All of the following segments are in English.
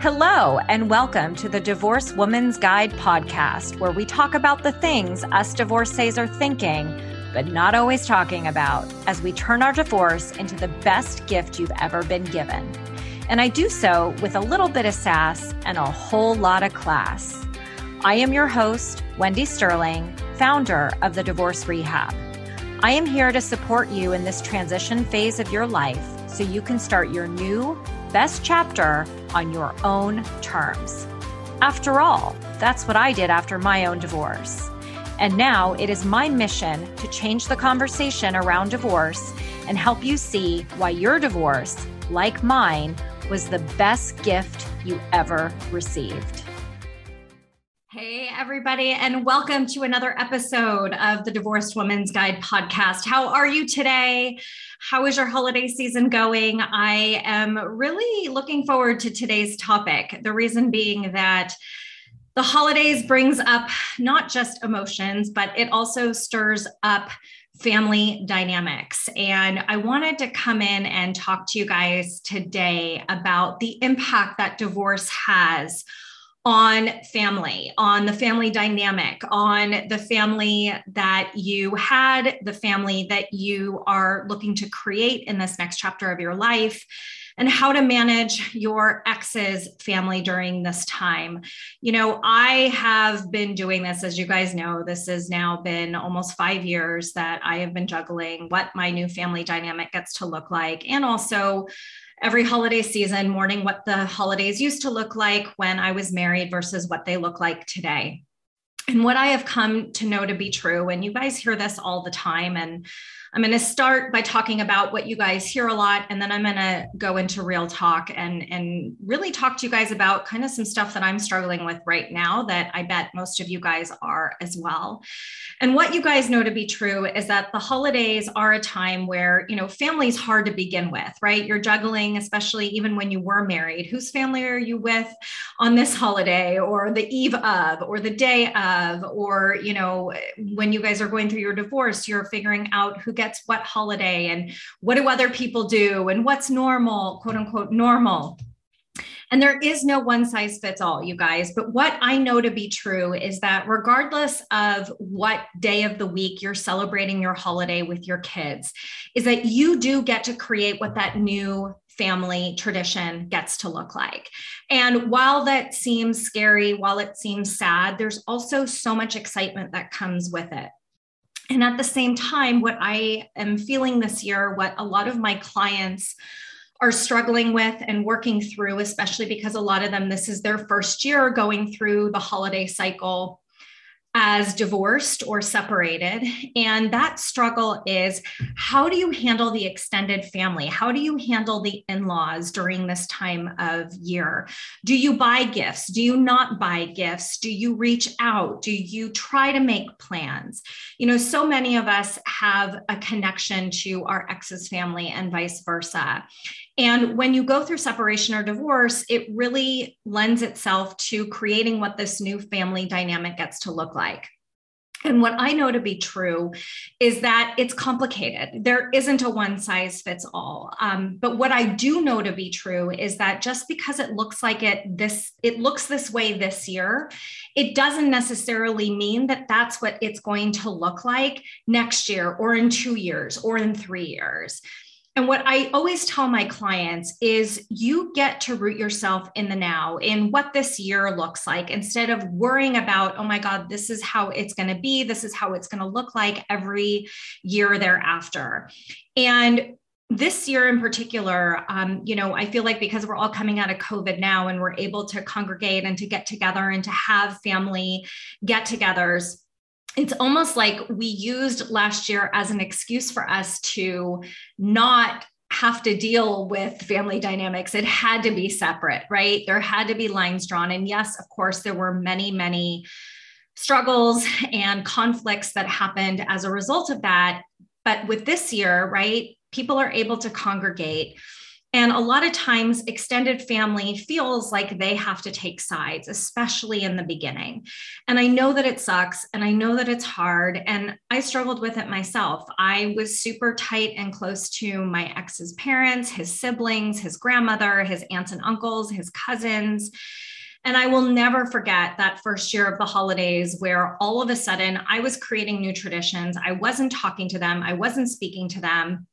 Hello, and welcome to the Divorced Woman's Guide podcast, where we talk about the things us divorcees are thinking, but not always talking about, as we turn our divorce into the best gift you've ever been given. And I do so with a little bit of sass and a whole lot of class. I am your host, Wendy Sterling, founder of the Divorce Rehab. I am here to support you in this transition phase of your life so you can start your new best chapter on your own terms. After all, that's what I did after my own divorce. And now it is my mission to change the conversation around divorce and help you see why your divorce, like mine, was the best gift you ever received. Hey, everybody, and welcome to another episode of the Divorced Woman's Guide podcast. How are you today? How is your holiday season going? I am really looking forward to today's topic. The reason being that the holidays brings up not just emotions, but it also stirs up family dynamics. And I wanted to come in and talk to you guys today about the impact that divorce has on family, on the family dynamic, on the family that you had, the family that you are looking to create in this next chapter of your life, and how to manage your ex's family during this time. You know, I have been doing this, as you guys know, this has now been almost five years that I have been juggling what my new family dynamic gets to look like, and also every holiday season, mourning what the holidays used to look like when I was married versus what they look like today. And what I have come to know to be true, and you guys hear this all the time, and I'm going to start by talking about what you guys hear a lot, and then I'm going to go into real talk and, and really talk to you guys about kind of some stuff that I'm struggling with right now that I bet most of you guys are as well. And what you guys know to be true is that the holidays are a time where, you know, family is hard to begin with, right? You're juggling, especially even when you were married. Whose family are you with on this holiday or the eve of or the day of? Or, you know, when you guys are going through your divorce, you're figuring out who gets what holiday and what do other people do and what's normal, quote unquote, normal. And there is no one size fits all, you guys. But what I know to be true is that regardless of what day of the week you're celebrating your holiday with your kids, is that you do get to create what that new family tradition gets to look like. And while that seems scary, while it seems sad, there's also so much excitement that comes with it. And at the same time, what I am feeling this year, what a lot of my clients are struggling with and working through, especially because a lot of them, this is their first year going through the holiday cycle as divorced or separated. And that struggle is how do you handle the extended family? How do you handle the in laws during this time of year? Do you buy gifts? Do you not buy gifts? Do you reach out? Do you try to make plans? You know, so many of us have a connection to our ex's family and vice versa. And when you go through separation or divorce, it really lends itself to creating what this new family dynamic gets to look like. And what I know to be true is that it's complicated. There isn't a one size fits all. Um, but what I do know to be true is that just because it looks like it this it looks this way this year, it doesn't necessarily mean that that's what it's going to look like next year or in two years or in three years. And what I always tell my clients is you get to root yourself in the now, in what this year looks like, instead of worrying about, oh my God, this is how it's going to be, this is how it's going to look like every year thereafter. And this year in particular, um, you know, I feel like because we're all coming out of COVID now and we're able to congregate and to get together and to have family get togethers it's almost like we used last year as an excuse for us to not have to deal with family dynamics. It had to be separate, right? There had to be lines drawn. And yes, of course, there were many, many struggles and conflicts that happened as a result of that. But with this year, right, people are able to congregate And a lot of times, extended family feels like they have to take sides, especially in the beginning. And I know that it sucks and I know that it's hard. And I struggled with it myself. I was super tight and close to my ex's parents, his siblings, his grandmother, his aunts and uncles, his cousins. And I will never forget that first year of the holidays where all of a sudden I was creating new traditions. I wasn't talking to them, I wasn't speaking to them.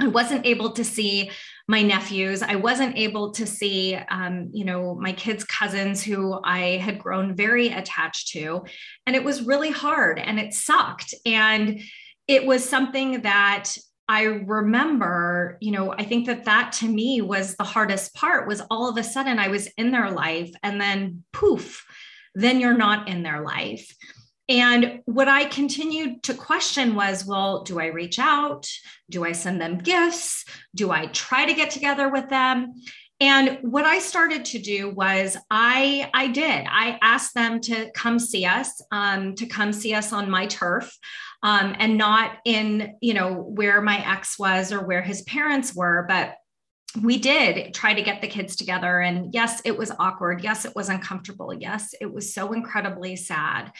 I wasn't able to see my nephews. I wasn't able to see, um, you know, my kids' cousins who I had grown very attached to. And it was really hard and it sucked. And it was something that I remember, you know, I think that that to me was the hardest part was all of a sudden I was in their life and then poof, then you're not in their life. And what I continued to question was well, do I reach out? Do I send them gifts? Do I try to get together with them? And what I started to do was I I did I asked them to come see us um, to come see us on my turf um, and not in you know where my ex was or where his parents were but we did try to get the kids together and yes it was awkward yes it was uncomfortable yes it was so incredibly sad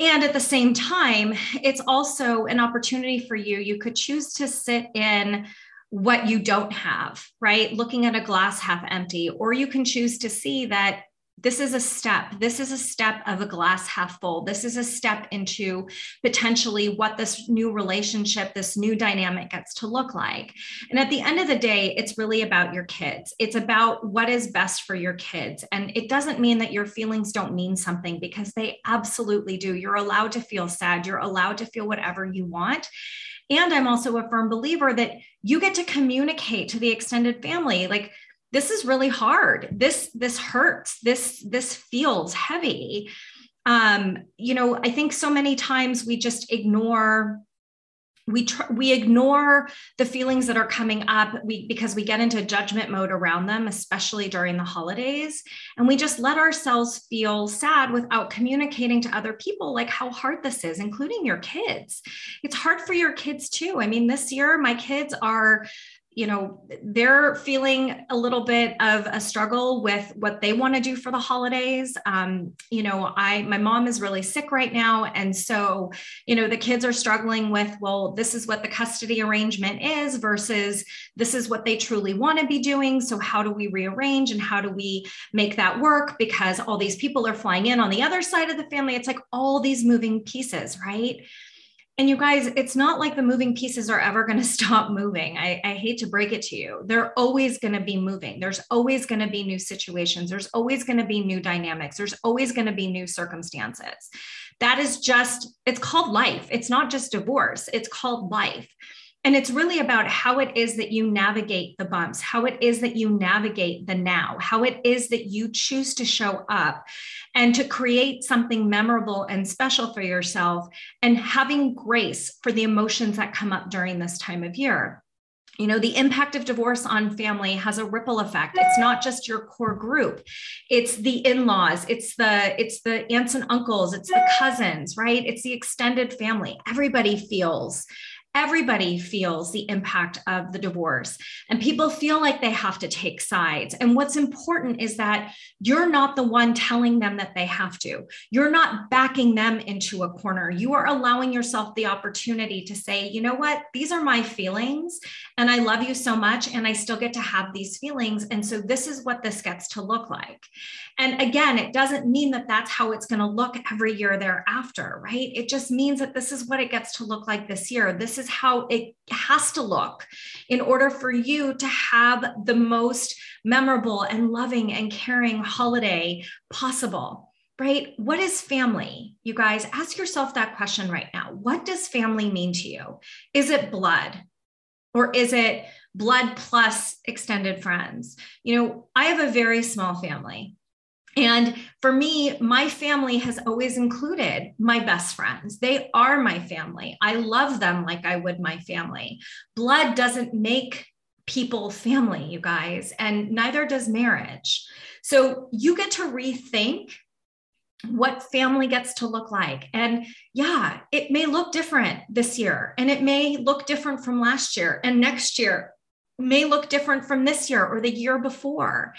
and at the same time, it's also an opportunity for you. You could choose to sit in what you don't have, right? Looking at a glass half empty, or you can choose to see that this is a step. This is a step of a glass half full. This is a step into potentially what this new relationship, this new dynamic gets to look like. And at the end of the day, it's really about your kids. It's about what is best for your kids. And it doesn't mean that your feelings don't mean something because they absolutely do. You're allowed to feel sad, you're allowed to feel whatever you want. And I'm also a firm believer that you get to communicate to the extended family. Like, this is really hard. This this hurts. This this feels heavy. Um you know i think so many times we just ignore we tr- we ignore the feelings that are coming up. We, because we get into judgment mode around them especially during the holidays. And we just let ourselves feel sad without communicating to other people like how hard this is including your kids. It's hard for your kids too. I mean this year my kids are you know they're feeling a little bit of a struggle with what they want to do for the holidays. Um, you know i my mom is really sick right now. And so you know the kids are struggling with well this is what the custody arrangement is versus this is what they truly want to be doing. So how do we rearrange and how do we make that work? Because all these people are flying in on the other side of the family. It's like all these moving pieces right and you guys, it's not like the moving pieces are ever going to stop moving. I, I, hate to break it to you. They're always going to be moving. There's always going to be new situations. There's always going to be new dynamics. There's always going to be new circumstances. That is just, it's called life. It's not just divorce, it's called life. And it's really about how it is that you navigate the bumps, how it is that you navigate the now, how it is that you choose to show up and to create something memorable and special for yourself and having grace for the emotions that come up during this time of year. You know the impact of divorce on family has a ripple effect. It's not just your core group. It's the in-laws. It's the it's the aunts and uncles. It's the cousins right? It's the extended family. Everybody feels everybody feels the impact of the divorce and people feel like they have to take sides. And what's important is that you're not the one telling them that they have to. You're not backing them into a corner. You are allowing yourself the opportunity to say, you know what, these are my feelings and I love you so much and I still get to have these feelings. And so this is what this gets to look like. And again, it doesn't mean that that's how it's going to look every year thereafter, right? It just means that this is what it gets to look like this year. This is how it has to look in order for you to have the most memorable and loving and caring holiday possible right? What is family? You guys ask yourself that question right now. What does family mean to you? Is it blood or is it blood plus extended friends? You know, I have a very small family. And for me, my family has always included my best friends. They are my family. I love them like I would my family. Blood doesn't make people family, you guys, and neither does marriage. So you get to rethink what family gets to look like. And yeah, it may look different this year, and it may look different from last year and next year may look different from this year or the year before.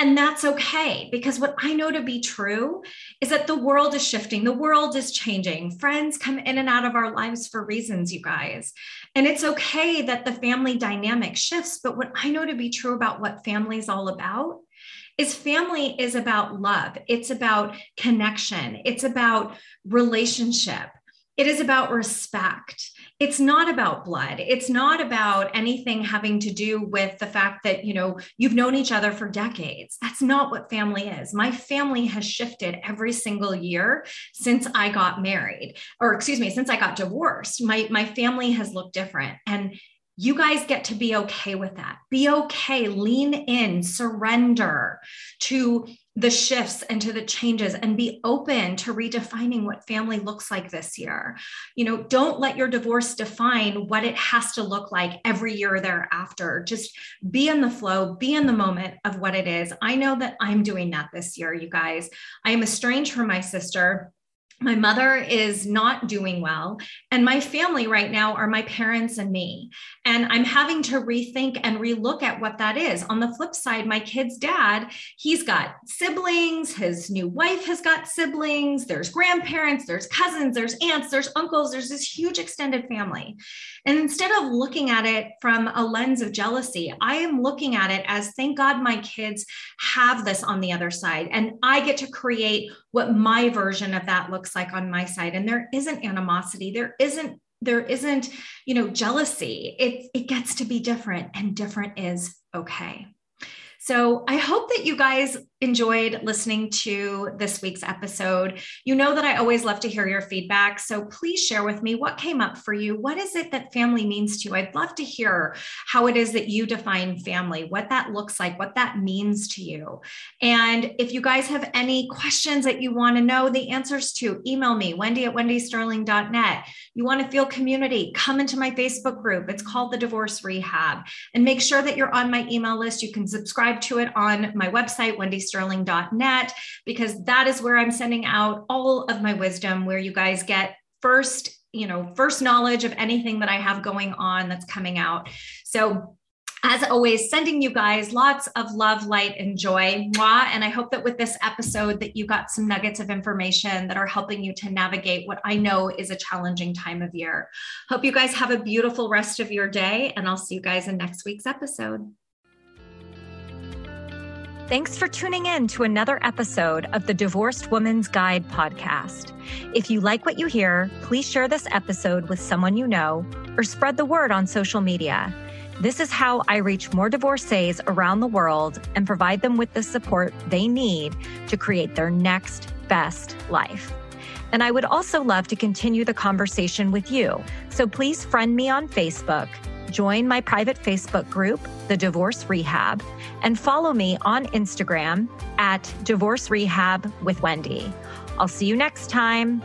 And that's okay because what I know to be true is that the world is shifting, the world is changing. Friends come in and out of our lives for reasons, you guys. And it's okay that the family dynamic shifts. But what I know to be true about what family is all about is family is about love, it's about connection, it's about relationship, it is about respect it's not about blood. It's not about anything having to do with the fact that you know you've known each other for decades. That's not what family is. My family has shifted every single year since i got married or excuse me since i got divorced. My my family has looked different and you guys get to be okay with that. Be okay, lean in, surrender to the shifts and to the changes and be open to redefining what family looks like this year. You know, don't let your divorce define what it has to look like every year thereafter. Just be in the flow, be in the moment of what it is. I know that I'm doing that this year, you guys. I am estranged from my sister my mother is not doing well and my family right now are my parents and me. And i'm having to rethink and relook at what that is. On the flip side my kid's dad he's got siblings his new wife has got siblings there's grandparents there's cousins there's aunts there's uncles there's this huge extended family and instead of looking at it from a lens of jealousy i am looking at it as thank god my kids have this on the other side and i get to create what my version of that looks like on my side. And there isn't animosity. There isn't there isn't you know jealousy. It it gets to be different and different is okay. So I hope that you guys enjoyed listening to this week's episode. You know that I always love to hear your feedback. So please share with me what came up for you. What is it that family means to you? I'd love to hear how it is that you define family, what that looks like, what that means to you. And if you guys have any questions that you want to know the answers to, email me, wendy at wendysterling.net. You want to feel community, come into my Facebook group. It's called the Divorce Rehab. And make sure that you're on my email list. You can subscribe to it on my website, wendysterling.net, because that is where I'm sending out all of my wisdom, where you guys get first you know first knowledge of anything that i have going on that's coming out so as always, sending you guys lots of love, light, and joy. Mwah. And I hope that with this episode that you got some nuggets of information that are helping you to navigate what I know is a challenging time of year. Hope you guys have a beautiful rest of your day, and I'll see you guys in next week's episode. Thanks for tuning in to another episode of the Divorced Woman's Guide podcast. If you like what you hear, please share this episode with someone you know or spread the word on social media. This is how I reach more divorcees around the world and provide them with the support they need to create their next best life. And I would also love to continue the conversation with you. So please friend me on Facebook join my private Facebook group, The Divorce Rehab, and follow me on Instagram at Divorce Rehab with Wendy. I'll see you next time.